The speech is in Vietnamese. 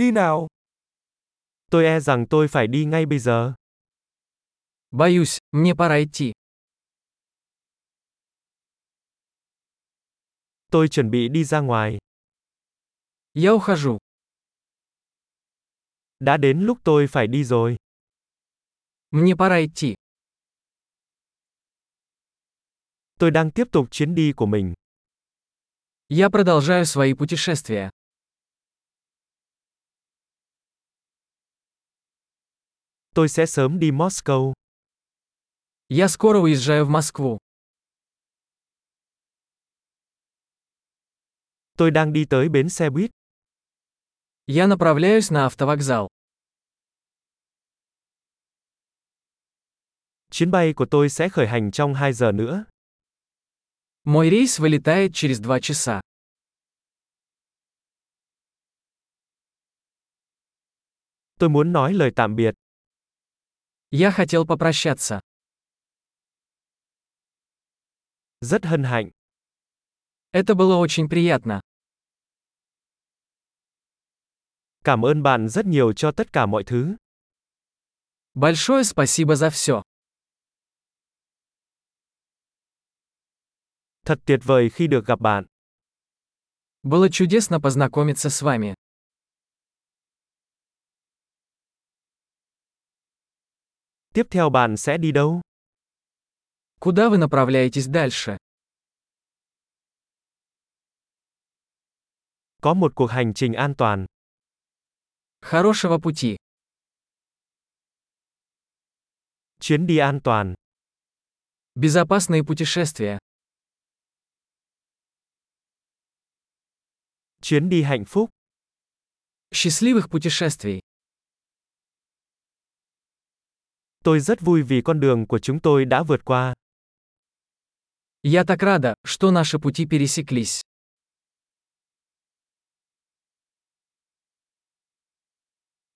đi nào. Tôi e rằng tôi phải đi ngay bây giờ. Боюсь, мне пора идти. Tôi chuẩn bị đi ra ngoài. Я ухожу. Đã đến lúc tôi phải đi rồi. Мне пора идти. Tôi đang tiếp tục chuyến đi của mình. Я продолжаю свои путешествия. Tôi sẽ sớm đi Moscow. Я скоро уезжаю в Москву. Tôi đang đi tới bến xe buýt. Я направляюсь на автовокзал. Chuyến bay của tôi sẽ khởi hành trong 2 giờ nữa. Мой рейс вылетает через два часа. Tôi muốn nói lời tạm biệt. Я хотел попрощаться. Rất hân hạnh. Это было очень приятно. Cảm ơn bạn rất nhiều cho tất cả mọi thứ. Большое спасибо за все. Thật tuyệt vời khi được gặp bạn. Было чудесно познакомиться с вами. Tiếp theo bạn sẽ đi đâu? Куда вы направляетесь дальше? Có một cuộc hành trình an toàn. Хорошего пути. Chuyến đi an toàn. Безопасные путешествия. Chuyến đi hạnh phúc. Счастливых путешествий. Tôi rất vui vì con đường của chúng tôi đã vượt qua. Я так рада, что наши пути пересеклись.